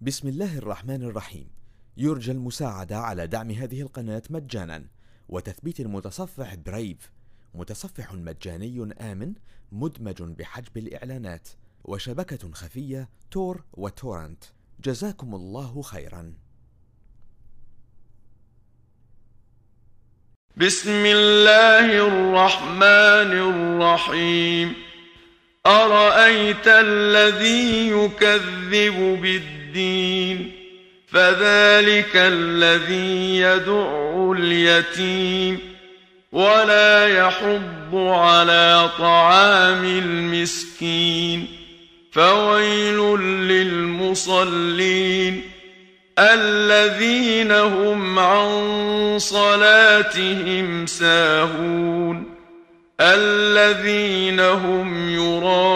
بسم الله الرحمن الرحيم. يرجى المساعدة على دعم هذه القناة مجانا. وتثبيت المتصفح برايف متصفح مجاني آمن مدمج بحجب الإعلانات. وشبكة خفية تور وتورنت. جزاكم الله خيرا. بسم الله الرحمن الرحيم. أرأيت الذي يكذب بالدين؟ فذلك الذي يدع اليتيم ولا يحض على طعام المسكين. فويل للمصلين الذين هم عن صلاتهم ساهون. الذين هم يراءون